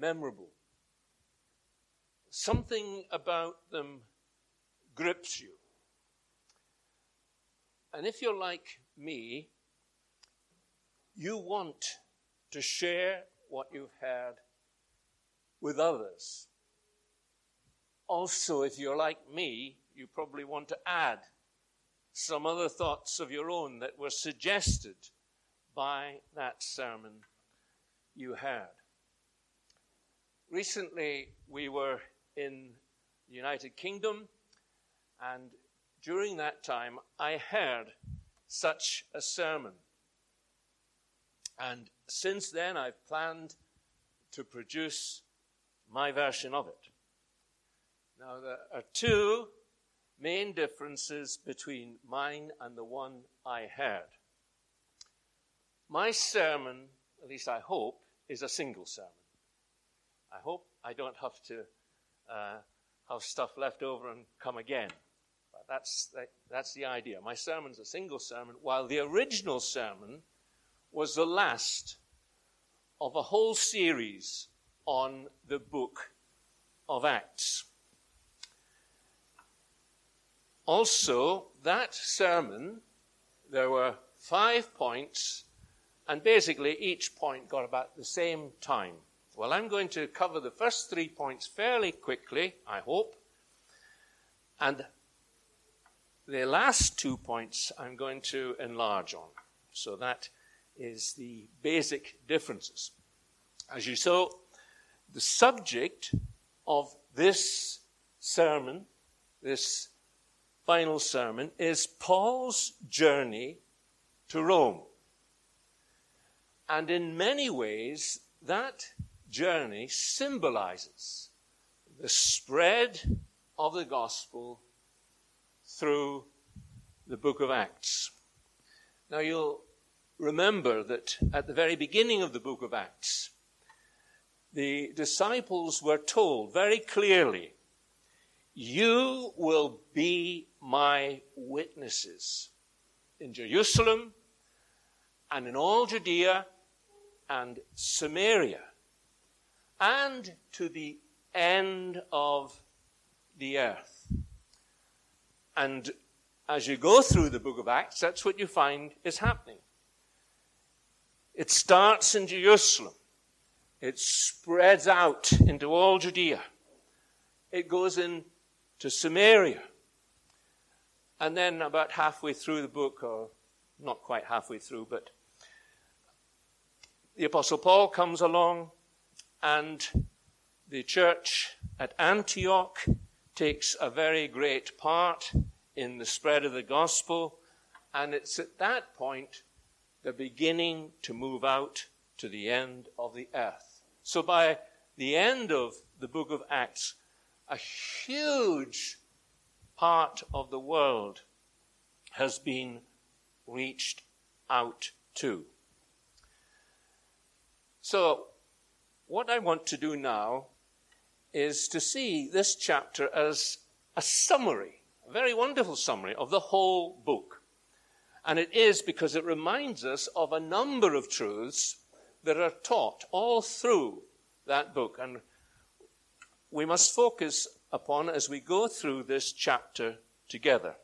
memorable. Something about them grips you. And if you're like me, you want to share what you've had with others. Also, if you're like me, you probably want to add some other thoughts of your own that were suggested by that sermon you heard. Recently, we were in the United Kingdom, and during that time, I heard such a sermon. And since then, I've planned to produce my version of it. Now, there are two main differences between mine and the one I heard. My sermon, at least I hope, is a single sermon. I hope I don't have to uh, have stuff left over and come again. But that's the, that's the idea. My sermon's a single sermon, while the original sermon was the last of a whole series on the book of Acts. Also, that sermon, there were five points, and basically each point got about the same time. Well, I'm going to cover the first three points fairly quickly, I hope. And the last two points I'm going to enlarge on. So that is the basic differences. As you saw, the subject of this sermon, this final sermon is Paul's journey to Rome. And in many ways, that journey symbolizes the spread of the gospel through the book of Acts. Now, you'll remember that at the very beginning of the book of Acts, the disciples were told very clearly you will be my witnesses in Jerusalem and in all Judea and Samaria and to the end of the earth. And as you go through the book of Acts, that's what you find is happening. It starts in Jerusalem. It spreads out into all Judea. It goes into Samaria. And then, about halfway through the book, or not quite halfway through, but the Apostle Paul comes along, and the church at Antioch takes a very great part in the spread of the gospel. And it's at that point the beginning to move out to the end of the earth. So by the end of the book of Acts, a huge part of the world has been reached out to. So, what I want to do now is to see this chapter as a summary, a very wonderful summary of the whole book. And it is because it reminds us of a number of truths that are taught all through that book. And we must focus upon as we go through this chapter together.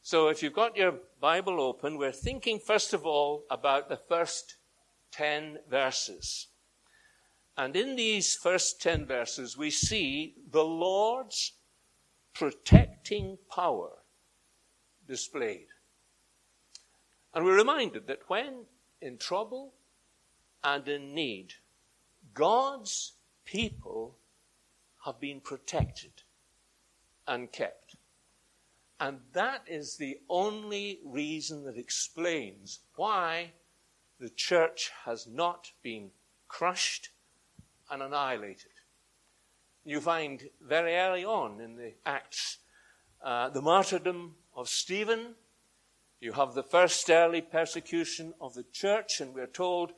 So if you've got your Bible open, we're thinking first of all about the first 10 verses. And in these first 10 verses, we see the Lord's protecting power displayed. And we're reminded that when in trouble and in need, God's people have been protected and kept. And that is the only reason that explains why the church has not been crushed and annihilated. You find very early on in the Acts uh, the martyrdom of Stephen. You have the first early persecution of the church, and we're told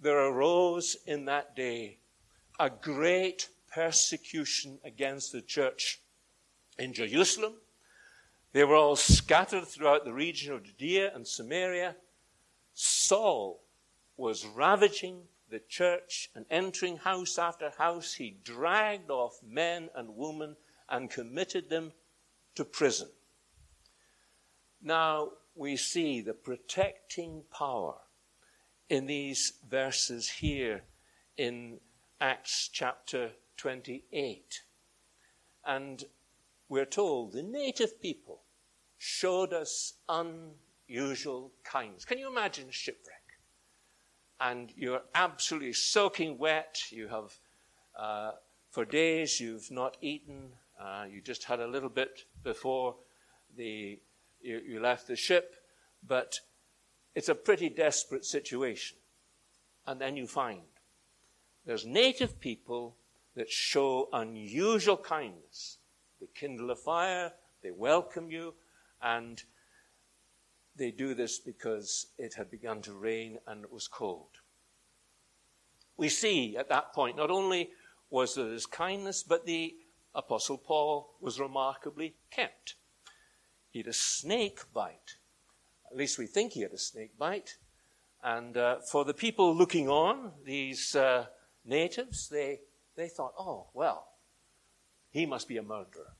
there arose in that day a great persecution against the church in Jerusalem. They were all scattered throughout the region of Judea and Samaria. Saul was ravaging the church and entering house after house, he dragged off men and women and committed them to prison. Now we see the protecting power in these verses here in Acts chapter 28. And we're told the native people showed us unusual kindness. Can you imagine shipwreck? And you're absolutely soaking wet. You have, uh, for days, you've not eaten. Uh, you just had a little bit before the, you, you left the ship. But it's a pretty desperate situation. And then you find there's native people that show unusual kindness. They kindle a fire, they welcome you, and they do this because it had begun to rain and it was cold. We see at that point not only was there this kindness, but the Apostle Paul was remarkably kept. He had a snake bite. At least we think he had a snake bite. And uh, for the people looking on, these uh, natives, they, they thought, oh, well, he must be a murderer.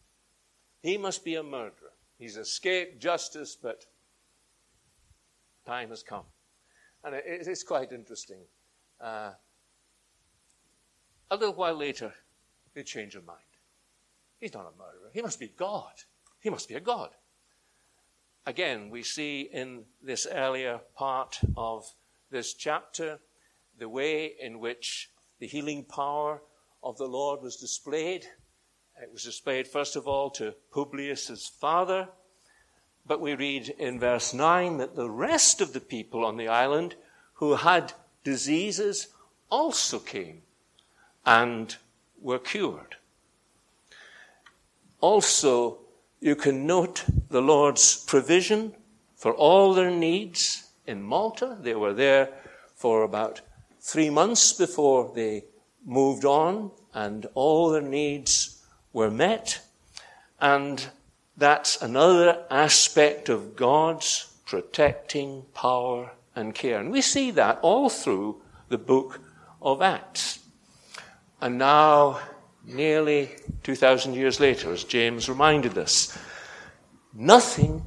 He must be a murderer. He's escaped justice, but time has come. And it, it's quite interesting. Uh, a little while later, they change their mind. He's not a murderer. He must be God. He must be a God. Again, we see in this earlier part of this chapter the way in which the healing power of the Lord was displayed. It was displayed, first of all, to Publius's father. But we read in verse 9 that the rest of the people on the island who had diseases also came and were cured. Also, you can note the Lord's provision for all their needs in Malta. They were there for about three months before they moved on, and all their needs were met. And that's another aspect of God's protecting power and care. And we see that all through the book of Acts. And now, nearly 2,000 years later, as James reminded us, nothing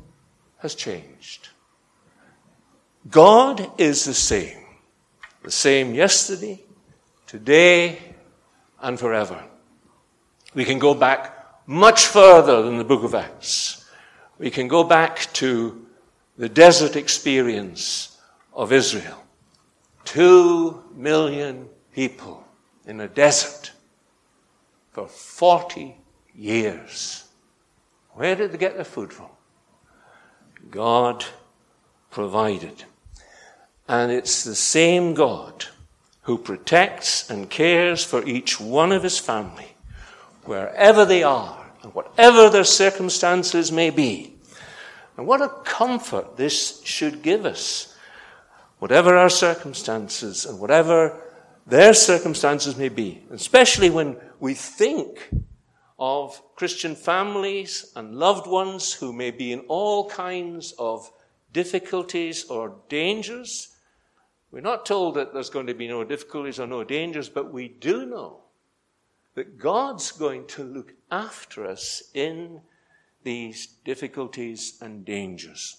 has changed. God is the same. The same yesterday, today, and forever. We can go back much further than the book of Acts. We can go back to the desert experience of Israel. Two million people in a desert for 40 years. Where did they get their food from? God provided. And it's the same God who protects and cares for each one of his family, wherever they are and whatever their circumstances may be. And what a comfort this should give us. Whatever our circumstances and whatever their circumstances may be, especially when we think of Christian families and loved ones who may be in all kinds of difficulties or dangers. We're not told that there's going to be no difficulties or no dangers, but we do know that God's going to look after us in these difficulties and dangers.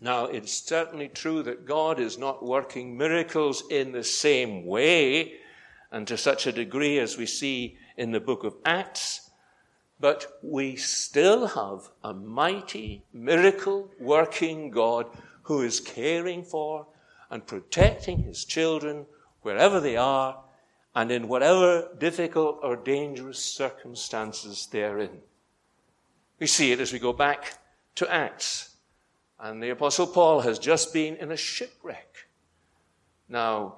Now, it's certainly true that God is not working miracles in the same way and to such a degree as we see in the book of Acts, but we still have a mighty miracle working God who is caring for and protecting his children wherever they are and in whatever difficult or dangerous circumstances they're in. We see it as we go back to Acts. And the Apostle Paul has just been in a shipwreck. Now,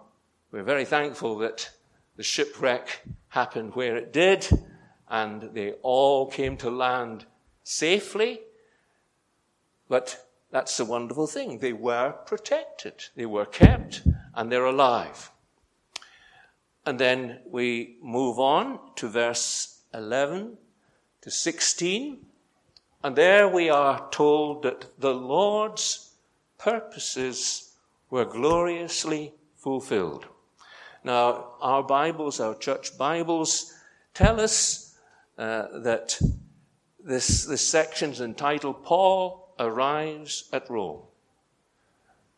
we're very thankful that the shipwreck happened where it did, and they all came to land safely. But that's the wonderful thing. They were protected, they were kept, and they're alive. And then we move on to verse 11 to 16. And there we are told that the Lord's purposes were gloriously fulfilled. Now, our Bibles, our church Bibles, tell us uh, that this, this section is entitled Paul Arrives at Rome.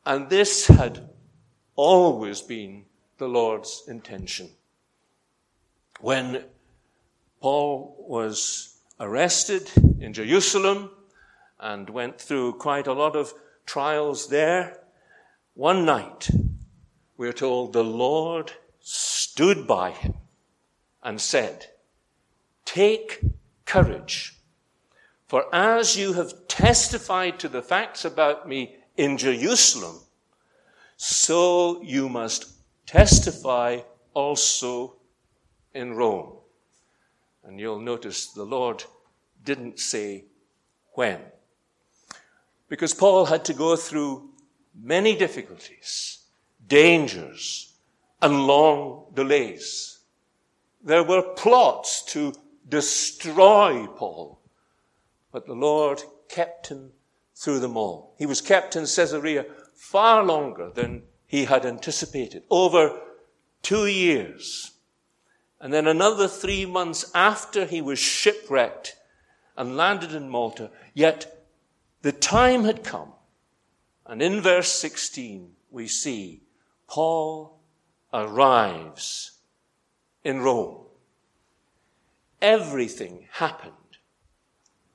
And this had always been the Lord's intention. When Paul was arrested in Jerusalem and went through quite a lot of trials there, one night we're told the Lord stood by him and said, Take courage, for as you have testified to the facts about me in Jerusalem, so you must testify also in Rome. And you'll notice the Lord didn't say when. Because Paul had to go through many difficulties, dangers, and long delays. There were plots to destroy Paul, but the Lord kept him through them all. He was kept in Caesarea far longer than he had anticipated, over two years. And then another three months after he was shipwrecked and landed in Malta, yet the time had come. And in verse 16, we see Paul arrives in Rome. Everything happened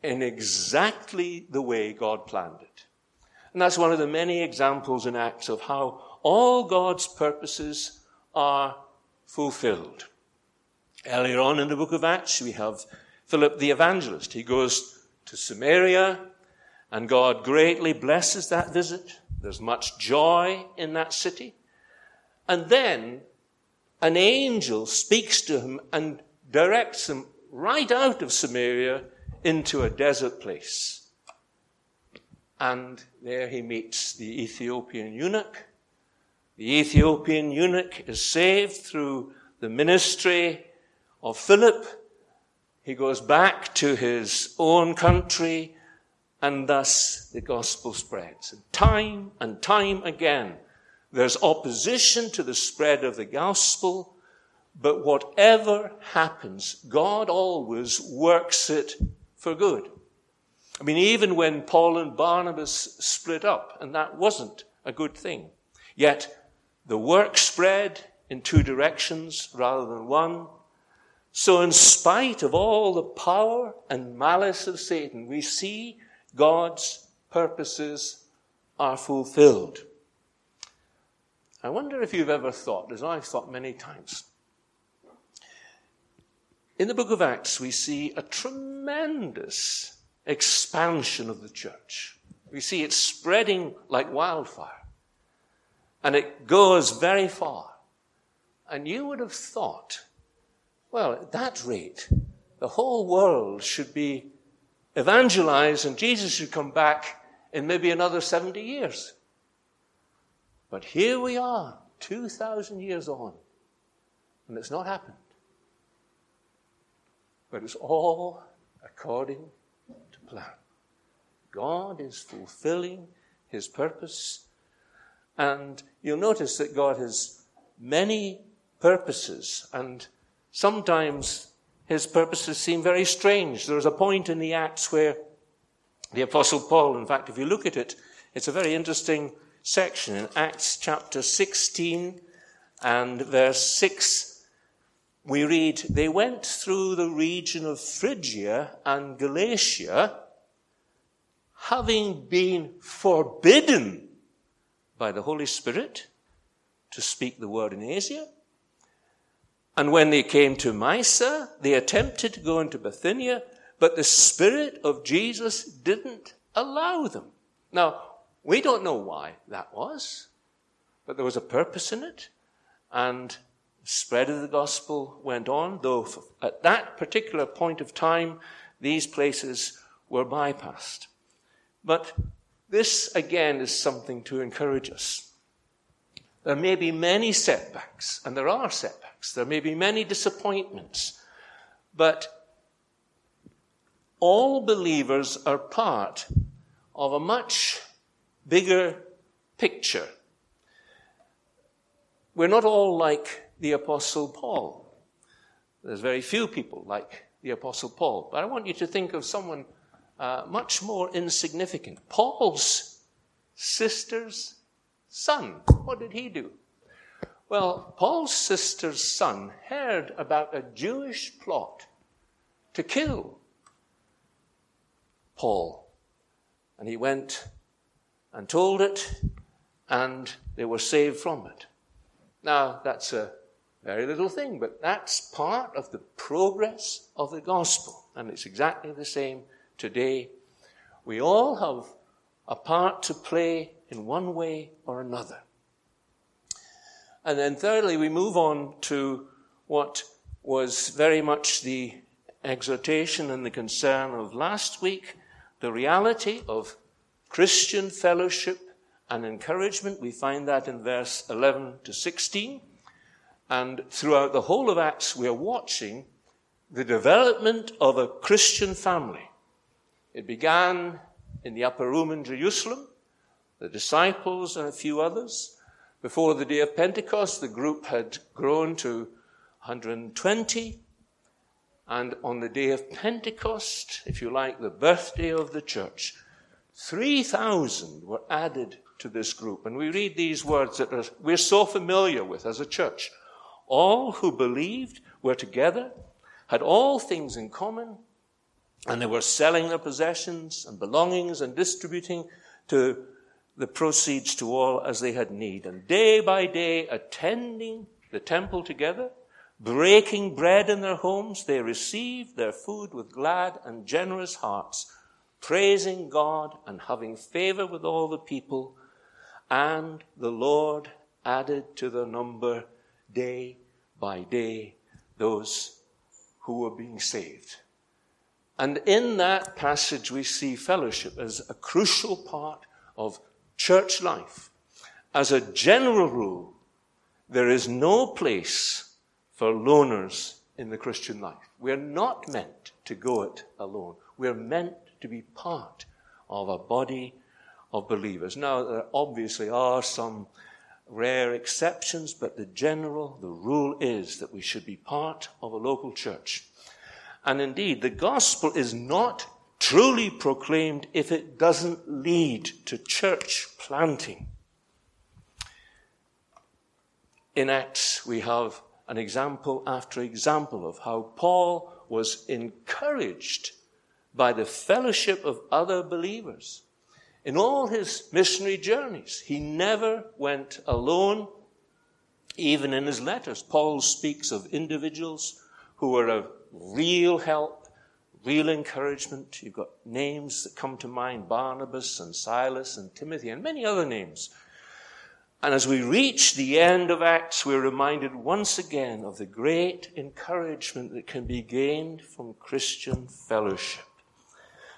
in exactly the way God planned it. And that's one of the many examples in Acts of how all God's purposes are fulfilled. Earlier on in the book of Acts, we have Philip the evangelist. He goes to Samaria, and God greatly blesses that visit. There's much joy in that city. And then an angel speaks to him and directs him right out of Samaria into a desert place. And there he meets the Ethiopian eunuch. The Ethiopian eunuch is saved through the ministry of Philip. He goes back to his own country, and thus the gospel spreads. And time and time again, there's opposition to the spread of the gospel, but whatever happens, God always works it for good. I mean, even when Paul and Barnabas split up, and that wasn't a good thing, yet the work spread in two directions rather than one. So, in spite of all the power and malice of Satan, we see God's purposes are fulfilled. I wonder if you've ever thought, as I've thought many times, in the book of Acts, we see a tremendous expansion of the church. We see it spreading like wildfire. And it goes very far. And you would have thought, well, at that rate, the whole world should be evangelized and Jesus should come back in maybe another 70 years. But here we are, 2,000 years on, and it's not happened. But it's all according to plan. God is fulfilling his purpose. And you'll notice that God has many purposes, and sometimes his purposes seem very strange. There's a point in the Acts where the Apostle Paul, in fact, if you look at it, it's a very interesting section in Acts chapter 16 and verse 6 we read, they went through the region of Phrygia and Galatia, having been forbidden by the Holy Spirit to speak the word in Asia. And when they came to Mysia, they attempted to go into Bithynia, but the Spirit of Jesus didn't allow them. Now, we don't know why that was, but there was a purpose in it, and spread of the gospel went on, though at that particular point of time, these places were bypassed. But this, again, is something to encourage us. There may be many setbacks, and there are setbacks. There may be many disappointments, but all believers are part of a much bigger picture. We're not all like the Apostle Paul. There's very few people like the Apostle Paul, but I want you to think of someone uh, much more insignificant. Paul's sister's son. What did he do? Well, Paul's sister's son heard about a Jewish plot to kill Paul. And he went and told it, and they were saved from it. Now, that's a very little thing, but that's part of the progress of the gospel. And it's exactly the same today. We all have a part to play in one way or another. And then thirdly, we move on to what was very much the exhortation and the concern of last week, the reality of Christian fellowship and encouragement. We find that in verse 11 to 16. And throughout the whole of Acts, we are watching the development of a Christian family. It began in the upper room in Jerusalem, the disciples and a few others. Before the day of Pentecost, the group had grown to 120. And on the day of Pentecost, if you like, the birthday of the church, 3,000 were added to this group. And we read these words that we're so familiar with as a church. All who believed were together, had all things in common, and they were selling their possessions and belongings and distributing to the proceeds to all as they had need. And day by day, attending the temple together, breaking bread in their homes, they received their food with glad and generous hearts, praising God and having favor with all the people. And the Lord added to their number day by day those who were being saved. And in that passage, we see fellowship as a crucial part of church life, as a general rule, there is no place for loners in the Christian life. We're not meant to go it alone. We're meant to be part of a body of believers. Now, there obviously are some rare exceptions, but the general, the rule is that we should be part of a local church. And indeed, the gospel is not truly proclaimed if it doesn't lead to church planting. In Acts, we have an example after example of how Paul was encouraged by the fellowship of other believers. In all his missionary journeys, he never went alone, even in his letters. Paul speaks of individuals who were of real help real encouragement. You've got names that come to mind Barnabas and Silas and Timothy and many other names. And as we reach the end of Acts, we're reminded once again of the great encouragement that can be gained from Christian fellowship.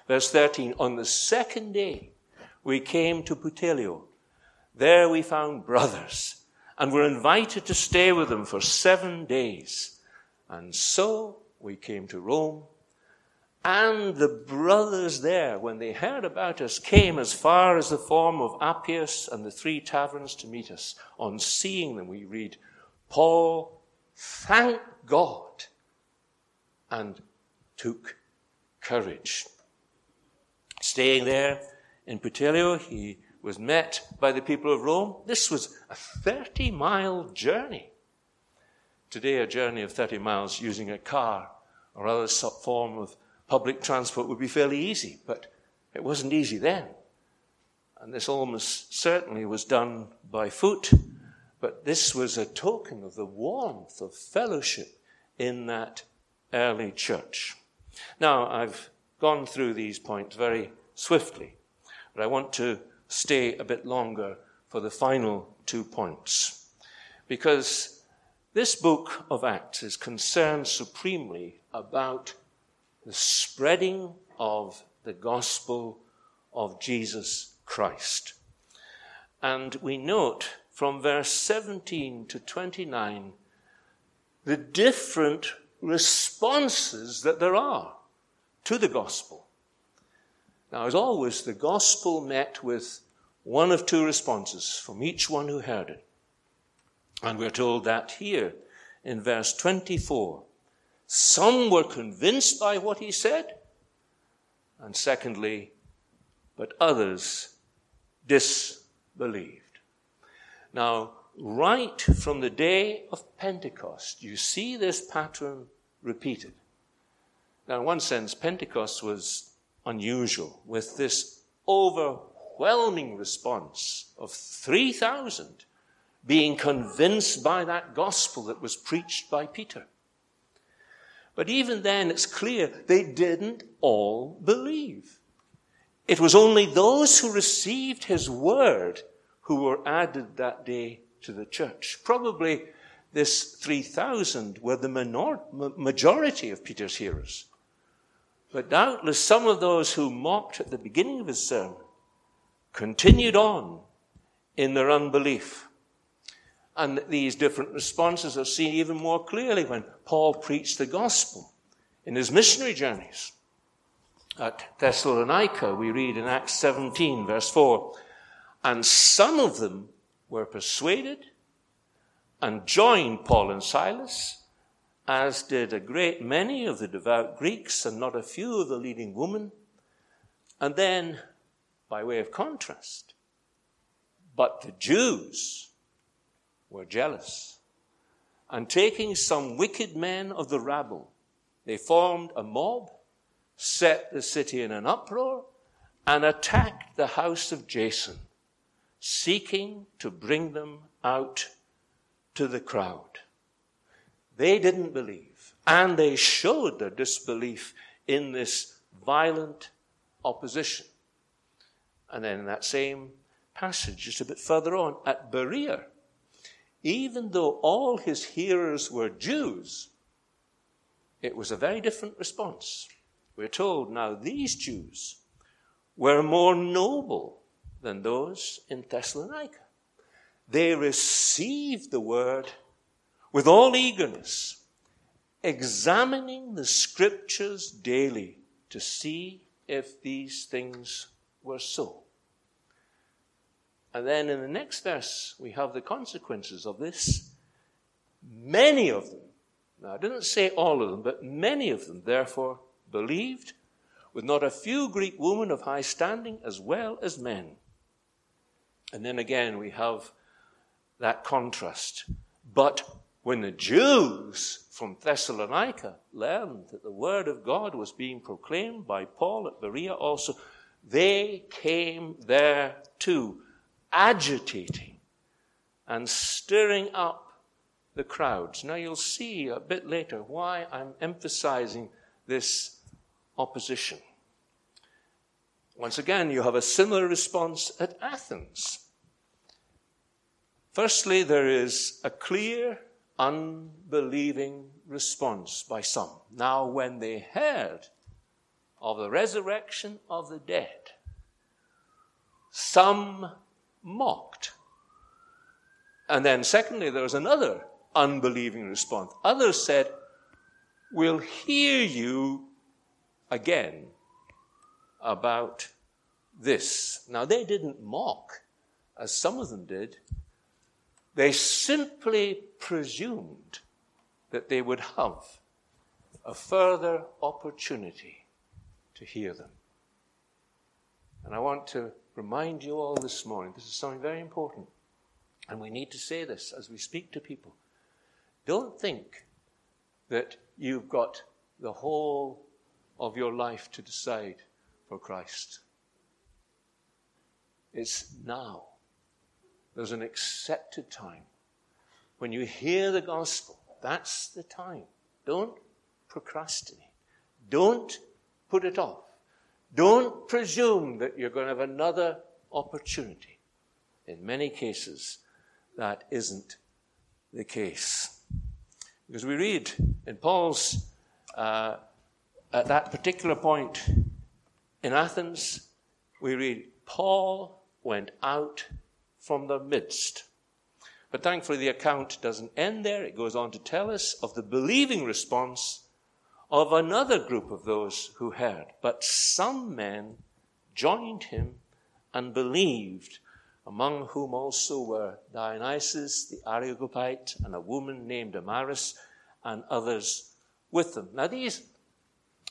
Verse 13 On the second day, we came to Puteoli. There we found brothers and were invited to stay with them for seven days. And so we came to Rome and the brothers there, when they heard about us, came as far as the Forum of Appius and the three taverns to meet us. On seeing them, we read, Paul thanked God and took courage. Staying there in Puteoli, he was met by the people of Rome. This was a 30 mile journey. Today, a journey of 30 miles using a car or other form of public transport would be fairly easy, but it wasn't easy then. And this almost certainly was done by foot, but this was a token of the warmth of fellowship in that early church. Now, I've gone through these points very swiftly, but I want to stay a bit longer for the final two points. Because this book of Acts is concerned supremely about the spreading of the gospel of Jesus Christ. And we note from verse 17 to 29 the different responses that there are to the gospel. Now, as always, the gospel met with one of two responses from each one who heard it. And we're told that here in verse 24. Some were convinced by what he said, and secondly, but others disbelieved. Now, right from the day of Pentecost, you see this pattern repeated. Now, in one sense, Pentecost was unusual with this overwhelming response of 3,000 being convinced by that gospel that was preached by Peter. But even then, it's clear they didn't all believe. It was only those who received his word who were added that day to the church. Probably this 3,000 were the minor- majority of Peter's hearers. But doubtless some of those who mocked at the beginning of his sermon continued on in their unbelief. And these different responses are seen even more clearly when Paul preached the gospel in his missionary journeys. At Thessalonica, we read in Acts 17, verse 4, and some of them were persuaded and joined Paul and Silas, as did a great many of the devout Greeks and not a few of the leading women. And then, by way of contrast, but the Jews were jealous. And taking some wicked men of the rabble, they formed a mob, set the city in an uproar, and attacked the house of Jason, seeking to bring them out to the crowd. They didn't believe, and they showed their disbelief in this violent opposition. And then in that same passage, just a bit further on, at Berea, even though all his hearers were Jews, it was a very different response. We're told now these Jews were more noble than those in Thessalonica. They received the word with all eagerness, examining the scriptures daily to see if these things were so. And then in the next verse, we have the consequences of this. Many of them, now I didn't say all of them, but many of them, therefore, believed, with not a few Greek women of high standing as well as men. And then again, we have that contrast. But when the Jews from Thessalonica learned that the word of God was being proclaimed by Paul at Berea also, they came there too agitating and stirring up the crowds. Now you'll see a bit later why I'm emphasizing this opposition. Once again, you have a similar response at Athens. Firstly, there is a clear, unbelieving response by some. Now, when they heard of the resurrection of the dead, some mocked. And then, secondly, there was another unbelieving response. Others said, We'll hear you again about this. Now, they didn't mock, as some of them did. They simply presumed that they would have a further opportunity to hear them. And I want to remind you all this morning this is something very important. And we need to say this as we speak to people. Don't think that you've got the whole of your life to decide for Christ. It's now. There's an accepted time. When you hear the gospel, that's the time. Don't procrastinate. Don't put it off. Don't presume that you're going to have another opportunity. In many cases, that isn't the case. Because we read in Paul's, uh, at that particular point in Athens, we read, Paul went out from the midst. But thankfully, the account doesn't end there. It goes on to tell us of the believing response of another group of those who heard. But some men joined him and believed, among whom also were Dionysius the Areopagite and a woman named Damaris and others with them. Now, these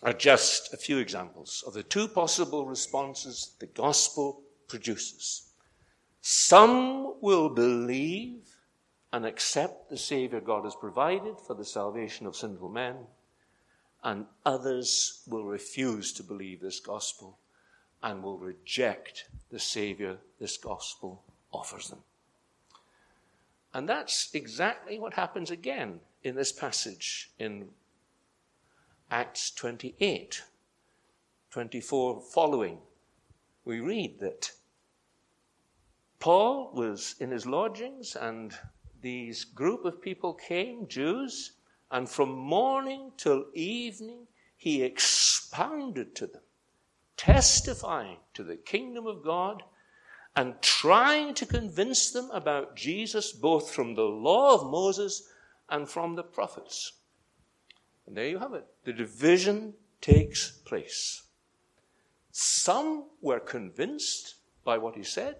are just a few examples of the two possible responses the gospel produces. Some will believe and accept the Savior God has provided for the salvation of sinful men, and others will refuse to believe this gospel and will reject the Savior this gospel offers them. And that's exactly what happens again in this passage in Acts 28, 24 following. We read that Paul was in his lodgings and these group of people came, Jews, and from morning till evening he expounded to them, testifying to the kingdom of God and trying to convince them about Jesus both from the law of Moses and from the prophets. And there you have it. The division takes place. Some were convinced by what he said,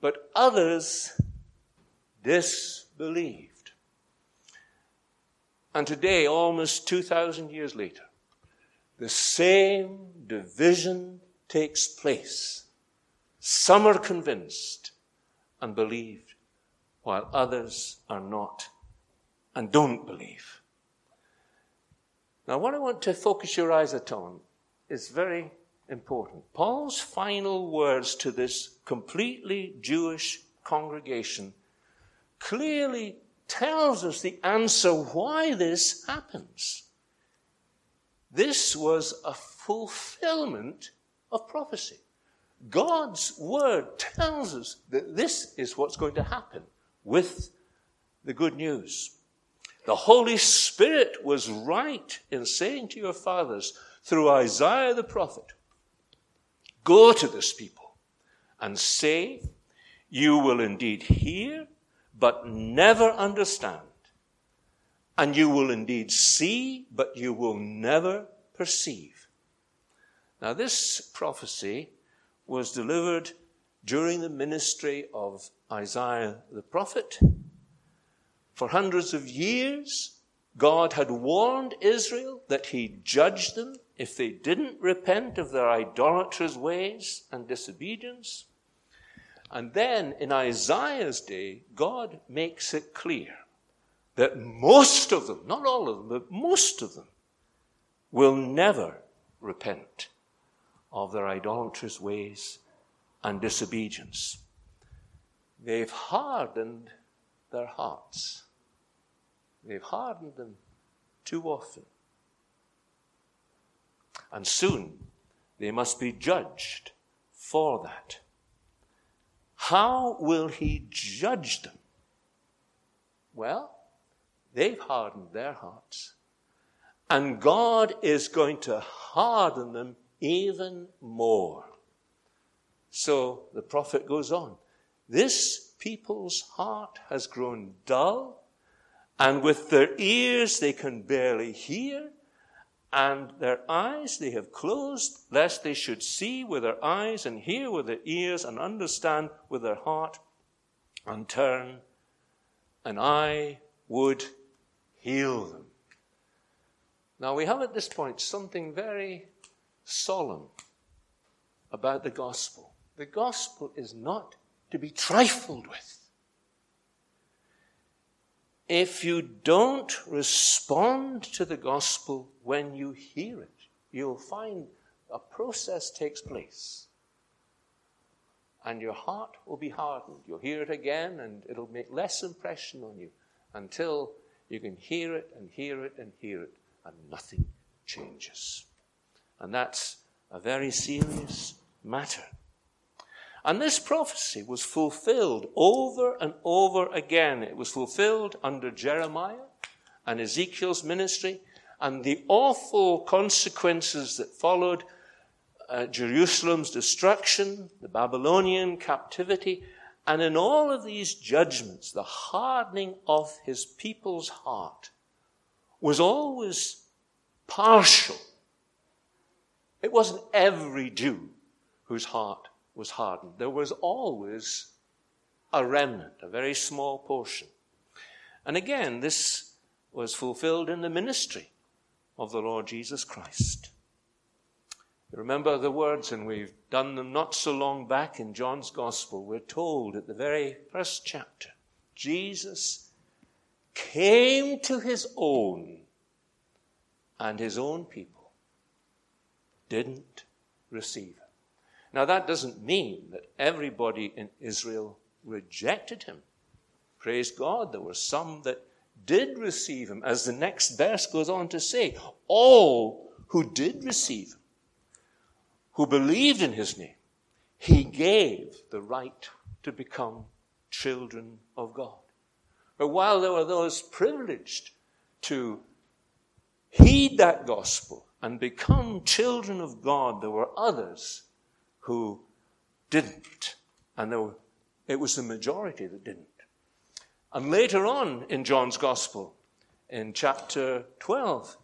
but others disbelieved. And today, almost 2,000 years later, the same division takes place. Some are convinced and believe, while others are not and don't believe. Now, what I want to focus your eyes on is very important. Paul's final words to this completely Jewish congregation clearly tells us the answer why this happens. This was a fulfillment of prophecy. God's word tells us that this is what's going to happen with the good news. The Holy Spirit was right in saying to your fathers through Isaiah the prophet, Go to this people and say, You will indeed hear but never understand. And you will indeed see, but you will never perceive. Now, this prophecy was delivered during the ministry of Isaiah the prophet. For hundreds of years, God had warned Israel that He'd judge them if they didn't repent of their idolatrous ways and disobedience. And then in Isaiah's day, God makes it clear that most of them, not all of them, but most of them, will never repent of their idolatrous ways and disobedience. They've hardened their hearts. They've hardened them too often. And soon they must be judged for that. How will he judge them? Well, they've hardened their hearts. And God is going to harden them even more. So the prophet goes on. This people's heart has grown dull, and with their ears they can barely hear, and their eyes they have closed, lest they should see with their eyes and hear with their ears and understand with their heart and turn, and I would heal them. Now we have at this point something very solemn about the gospel. The gospel is not to be trifled with if you don't respond to the gospel when you hear it, you'll find a process takes place. And your heart will be hardened. You'll hear it again, and it'll make less impression on you until you can hear it and hear it and hear it, and nothing changes. And that's a very serious matter. And this prophecy was fulfilled over and over again. It was fulfilled under Jeremiah and Ezekiel's ministry, and the awful consequences that followed uh, Jerusalem's destruction, the Babylonian captivity, and in all of these judgments, the hardening of his people's heart was always partial. It wasn't every Jew whose heart was hardened. There was always a remnant, a very small portion. And again, this was fulfilled in the ministry of the Lord Jesus Christ. You remember the words, and we've done them not so long back in John's Gospel. We're told at the very first chapter Jesus came to his own, and his own people didn't receive him. Now, that doesn't mean that everybody in Israel rejected him. Praise God, there were some that did receive him, as the next verse goes on to say. All who did receive him, who believed in his name, he gave the right to become children of God. But while there were those privileged to heed that gospel and become children of God, there were others who didn't. And were, it was the majority that didn't. And later on in John's Gospel, in chapter 12,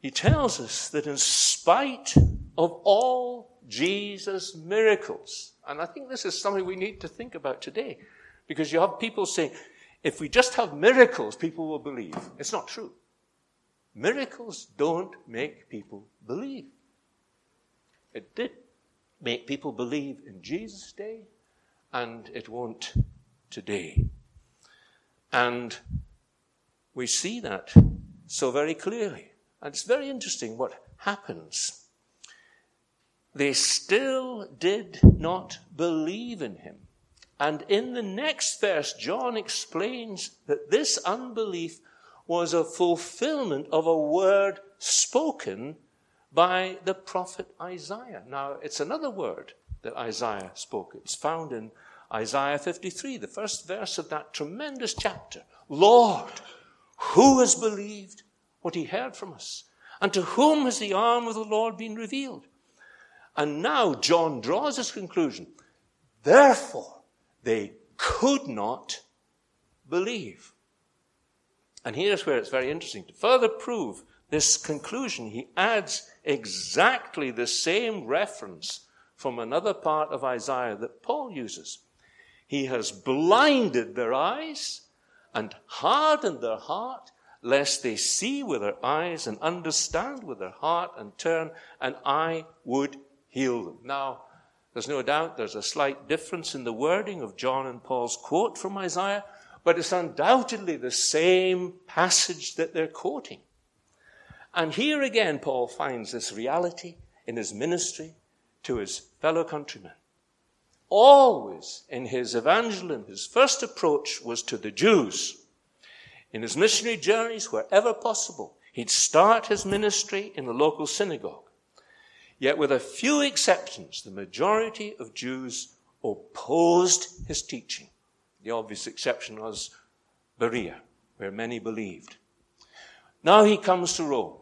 he tells us that in spite of all Jesus' miracles, and I think this is something we need to think about today, because you have people saying, if we just have miracles, people will believe. It's not true. Miracles don't make people believe. It did make people believe in Jesus' day, and it won't today. And we see that so very clearly. And it's very interesting what happens. They still did not believe in him. And in the next verse, John explains that this unbelief was a fulfillment of a word spoken by the prophet Isaiah. Now, it's another word that Isaiah spoke. It's found in Isaiah 53, the first verse of that tremendous chapter. Lord, who has believed what he heard from us? And to whom has the arm of the Lord been revealed? And now John draws his conclusion. Therefore, they could not believe. And here's where it's very interesting. To further prove this conclusion, he adds exactly the same reference from another part of Isaiah that Paul uses. He has blinded their eyes and hardened their heart, lest they see with their eyes and understand with their heart and turn, and I would heal them. Now, there's no doubt there's a slight difference in the wording of John and Paul's quote from Isaiah, but it's undoubtedly the same passage that they're quoting. And here again, Paul finds this reality in his ministry to his fellow countrymen. Always in his evangelism, his first approach was to the Jews. In his missionary journeys, wherever possible, he'd start his ministry in the local synagogue. Yet, with a few exceptions, the majority of Jews opposed his teaching. The obvious exception was Berea, where many believed. Now he comes to Rome.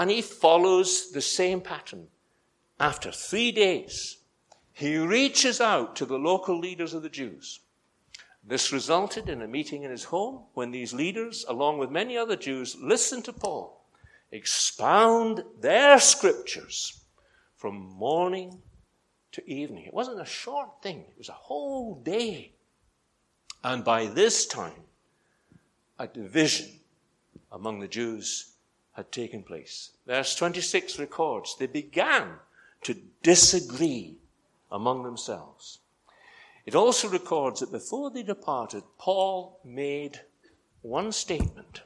And he follows the same pattern. After three days, he reaches out to the local leaders of the Jews. This resulted in a meeting in his home when these leaders, along with many other Jews, listened to Paul expound their scriptures from morning to evening. It wasn't a short thing, it was a whole day. And by this time, a division among the Jews had taken place. Verse 26 records they began to disagree among themselves. It also records that before they departed, Paul made one statement.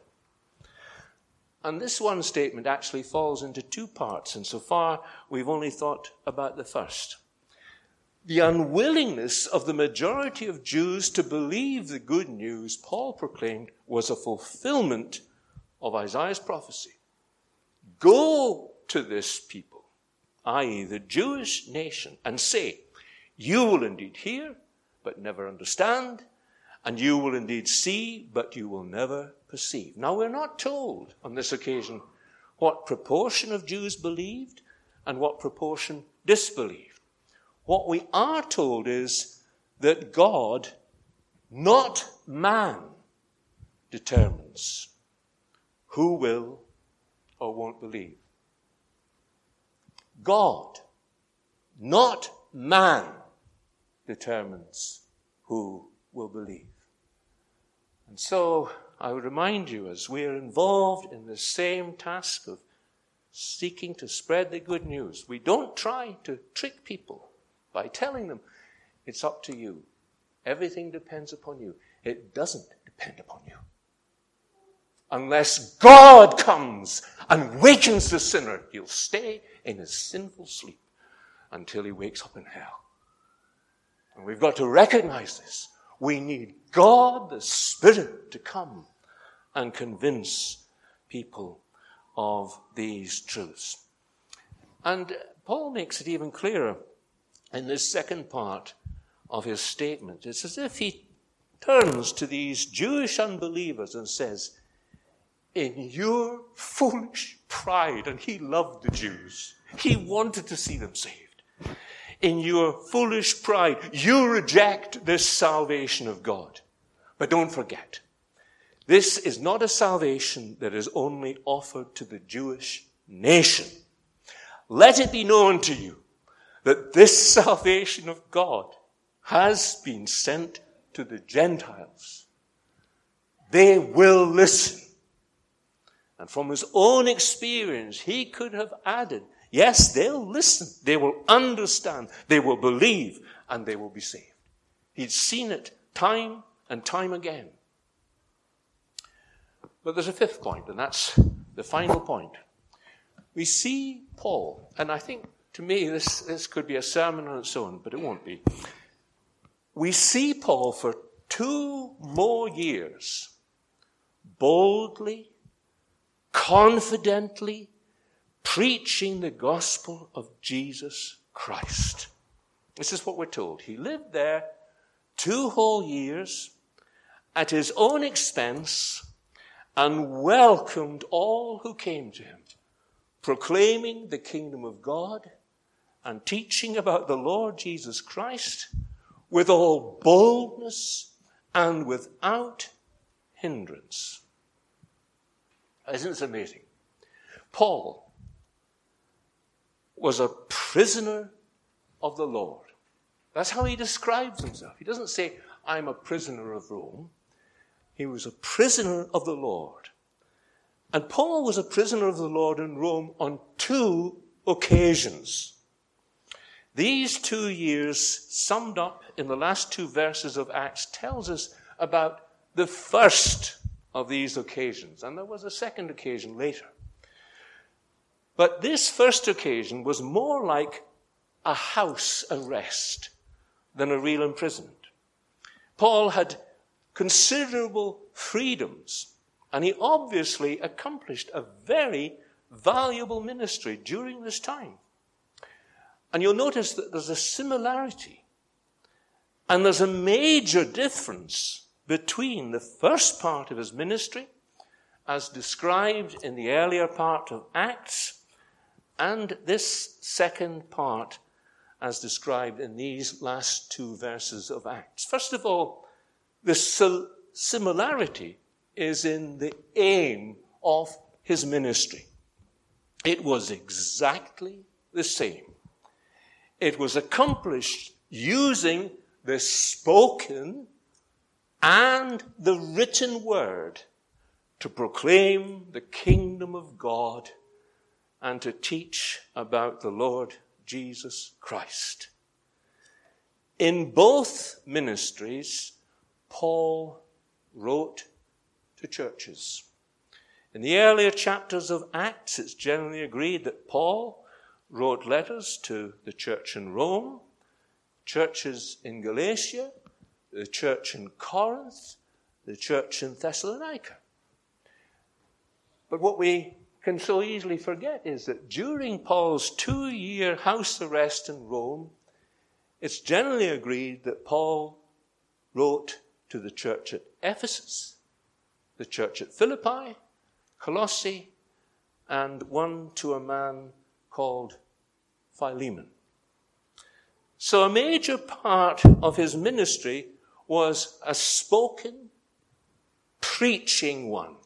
And this one statement actually falls into two parts, and so far we've only thought about the first. The unwillingness of the majority of Jews to believe the good news Paul proclaimed was a fulfillment of Isaiah's prophecy. Go to this people, i.e., the Jewish nation, and say, You will indeed hear, but never understand, and you will indeed see, but you will never perceive. Now, we're not told on this occasion what proportion of Jews believed and what proportion disbelieved. What we are told is that God, not man, determines who will or won't believe. God, not man, determines who will believe. And so I would remind you, as we are involved in the same task of seeking to spread the good news, we don't try to trick people by telling them, it's up to you. Everything depends upon you. It doesn't depend upon you. Unless God comes and wakens the sinner, he'll stay in his sinful sleep until he wakes up in hell. And we've got to recognize this. We need God, the Spirit, to come and convince people of these truths. And Paul makes it even clearer in this second part of his statement. It's as if he turns to these Jewish unbelievers and says, In your foolish pride, and he loved the Jews, he wanted to see them saved. In your foolish pride, you reject this salvation of God. But don't forget, this is not a salvation that is only offered to the Jewish nation. Let it be known to you that this salvation of God has been sent to the Gentiles. They will listen. And from his own experience, he could have added, yes, they'll listen, they will understand, they will believe, and they will be saved. He'd seen it time and time again. But there's a fifth point, and that's the final point. We see Paul, and I think to me this, this could be a sermon on its own, but it won't be. We see Paul for two more years boldly, confidently preaching the gospel of Jesus Christ. This is what we're told. He lived there two whole years at his own expense and welcomed all who came to him, proclaiming the kingdom of God and teaching about the Lord Jesus Christ with all boldness and without hindrance. Isn't this amazing? Paul was a prisoner of the Lord. That's how he describes himself. He doesn't say, I'm a prisoner of Rome. He was a prisoner of the Lord. And Paul was a prisoner of the Lord in Rome on two occasions. These two years, summed up in the last two verses of Acts, tells us about the first of these occasions. And there was a second occasion later. But this first occasion was more like a house arrest than a real imprisonment. Paul had considerable freedoms, and he obviously accomplished a very valuable ministry during this time. And you'll notice that there's a similarity and there's a major difference between the first part of his ministry, as described in the earlier part of Acts, and this second part, as described in these last two verses of Acts. First of all, the similarity is in the aim of his ministry. It was exactly the same it was accomplished using the spoken and the written word to proclaim the kingdom of God and to teach about the Lord Jesus Christ. In both ministries, Paul wrote to churches. In the earlier chapters of Acts, it's generally agreed that Paul wrote letters to the church in Rome, churches in Galatia, the church in Corinth, the church in Thessalonica. But what we can so easily forget is that during Paul's two year house arrest in Rome, it's generally agreed that Paul wrote to the church at Ephesus, the church at Philippi, Colossae, and one to a man called Philemon. So a major part of his ministry was a spoken, preaching one.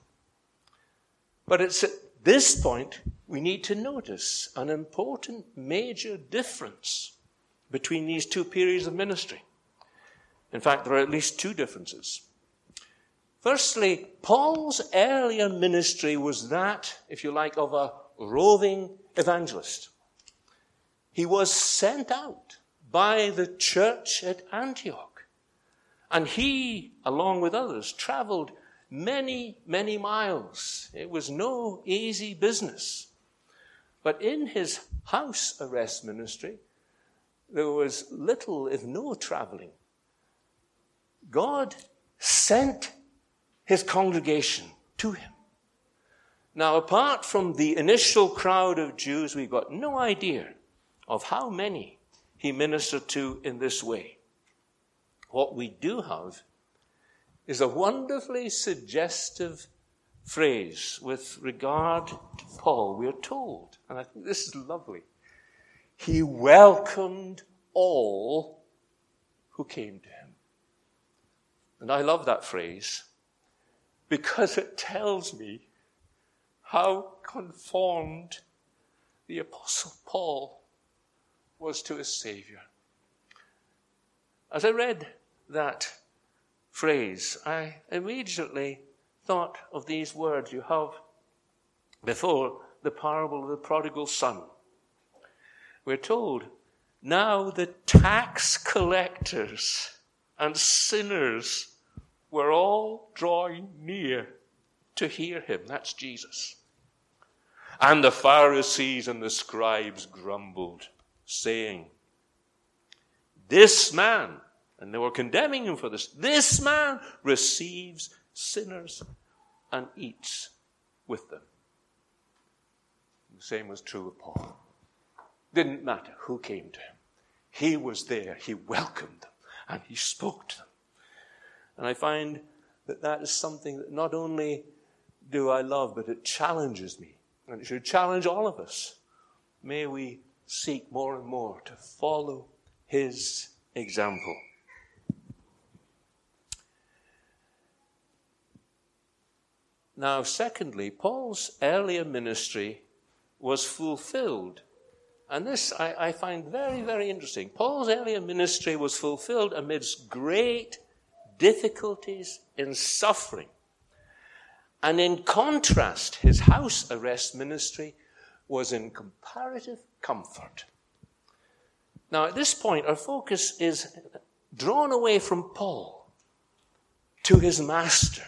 But it's at this point we need to notice an important major difference between these two periods of ministry. In fact, there are at least two differences. Firstly, Paul's earlier ministry was that, if you like, of a roving evangelist. He was sent out by the church at Antioch. And he, along with others, traveled many, many miles. It was no easy business. But in his house arrest ministry, there was little, if no, traveling. God sent his congregation to him. Now, apart from the initial crowd of Jews, we've got no idea of how many he ministered to in this way. What we do have is a wonderfully suggestive phrase with regard to Paul. We are told, and I think this is lovely, he welcomed all who came to him. And I love that phrase because it tells me how conformed the Apostle Paul was to his Savior. As I read that phrase, I immediately thought of these words you have before the parable of the prodigal son. We're told, now the tax collectors and sinners were all drawing near to hear him. That's Jesus. And the Pharisees and the scribes grumbled, saying, This man, and they were condemning him for this, this man receives sinners and eats with them. The same was true of Paul. Didn't matter who came to him. He was there. He welcomed them and he spoke to them. And I find that that is something that not only do I love, but it challenges me. And it should challenge all of us. May we seek more and more to follow his example. Now, secondly, Paul's earlier ministry was fulfilled. And this I, I, find very, very interesting. Paul's earlier ministry was fulfilled amidst great difficulties in suffering. And in contrast, his house arrest ministry was in comparative comfort. Now, at this point, our focus is drawn away from Paul to his master.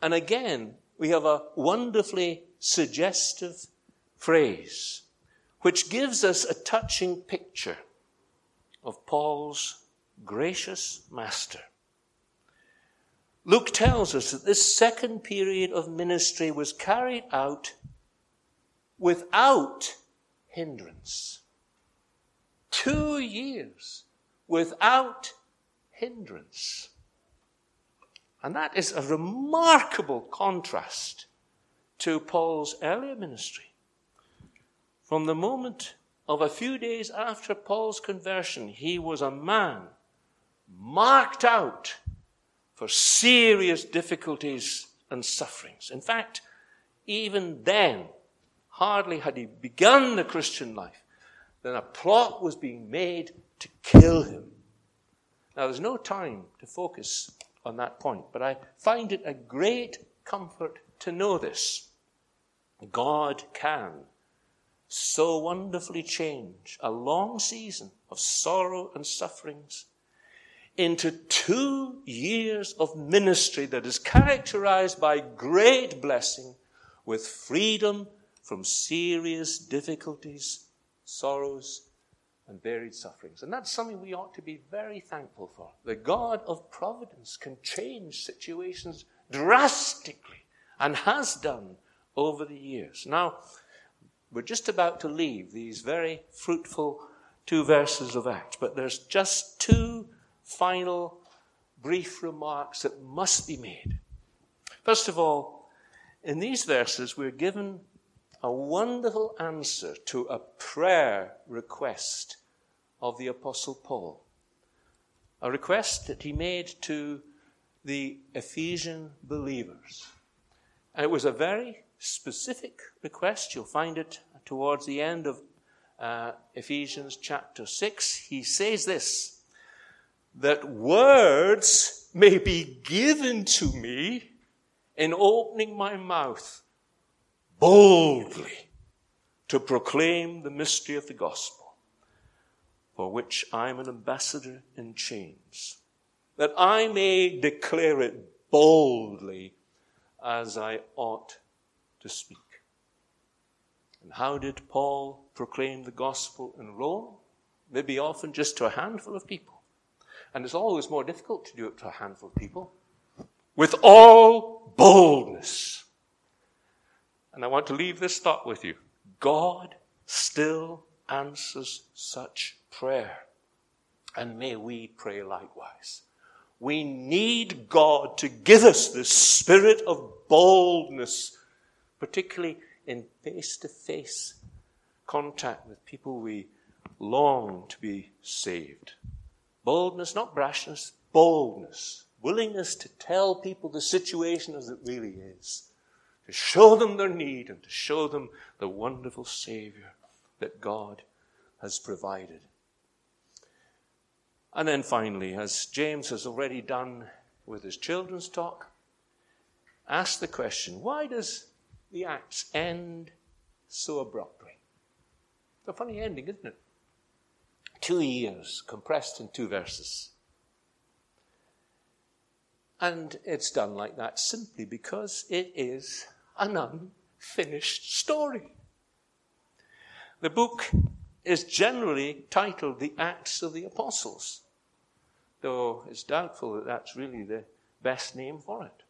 And again, we have a wonderfully suggestive phrase which gives us a touching picture of Paul's gracious master. Luke tells us that this second period of ministry was carried out without hindrance. Two years without hindrance. And that is a remarkable contrast to Paul's earlier ministry. From the moment of a few days after Paul's conversion, he was a man marked out for serious difficulties and sufferings. In fact, even then, hardly had he begun the Christian life, than a plot was being made to kill him. Now, there's no time to focus on that point, but I find it a great comfort to know this. God can so wonderfully change a long season of sorrow and sufferings into two years of ministry that is characterized by great blessing with freedom from serious difficulties, sorrows, and varied sufferings. And that's something we ought to be very thankful for. The God of providence can change situations drastically and has done over the years. Now, we're just about to leave these very fruitful two verses of Acts, but there's just two final brief remarks that must be made. First of all, in these verses, we're given a wonderful answer to a prayer request of the Apostle Paul. A request that he made to the Ephesian believers. And it was a very specific request. You'll find it towards the end of uh, Ephesians chapter 6. He says this that words may be given to me in opening my mouth boldly to proclaim the mystery of the gospel, for which I'm an ambassador in chains, that I may declare it boldly as I ought to speak. And how did Paul proclaim the gospel in Rome? Maybe often just to a handful of people. And it's always more difficult to do it to a handful of people. With all boldness. And I want to leave this thought with you. God still answers such prayer. And may we pray likewise. We need God to give us this spirit of boldness, particularly in face to face contact with people we long to be saved. Boldness, not brashness, boldness. Willingness to tell people the situation as it really is. To show them their need and to show them the wonderful Savior that God has provided. And then finally, as James has already done with his children's talk, ask the question why does the Acts end so abruptly? It's a funny ending, isn't it? Two years compressed in two verses. And it's done like that simply because it is an unfinished story. The book is generally titled The Acts of the Apostles though it's doubtful that that's really the best name for it.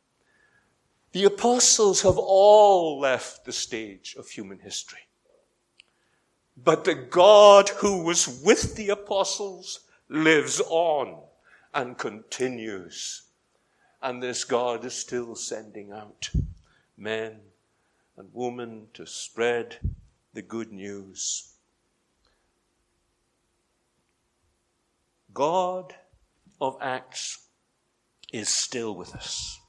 The apostles have all left the stage of human history. But the God who was with the apostles lives on and continues. And this God is still sending out men and women to spread the good news. God of Acts is still with us.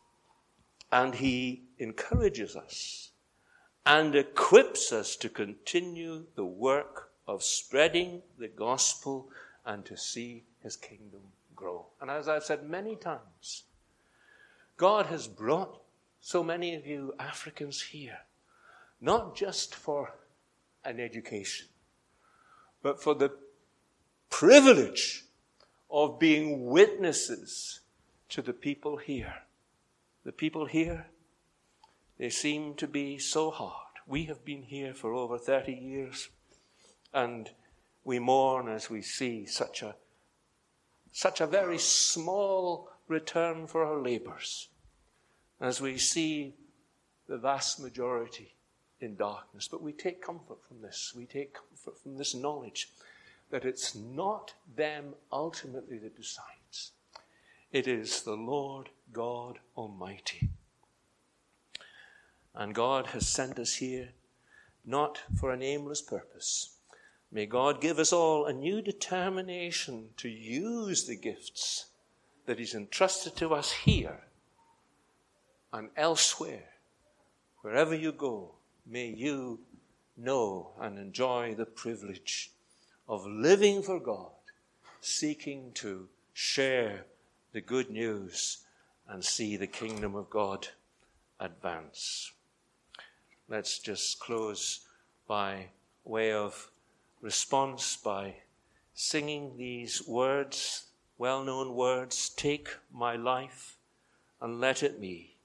And he encourages us and equips us to continue the work of spreading the gospel and to see his kingdom grow. And as I've said many times, God has brought so many of you Africans here, not just for an education, but for the privilege of being witnesses to the people here. The people here, they seem to be so hard. We have been here for over 30 years, and we mourn as we see such a, such a very small return for our labors, as we see the vast majority in darkness. But we take comfort from this. We take comfort from this knowledge that it's not them ultimately that decides. It is the Lord God Almighty. And God has sent us here not for an aimless purpose. May God give us all a new determination to use the gifts that He's entrusted to us here and elsewhere. Wherever you go, may you know and enjoy the privilege of living for God, seeking to share the good news and see the kingdom of God advance. Let's just close by way of response by singing these words, well known words Take my life and let it be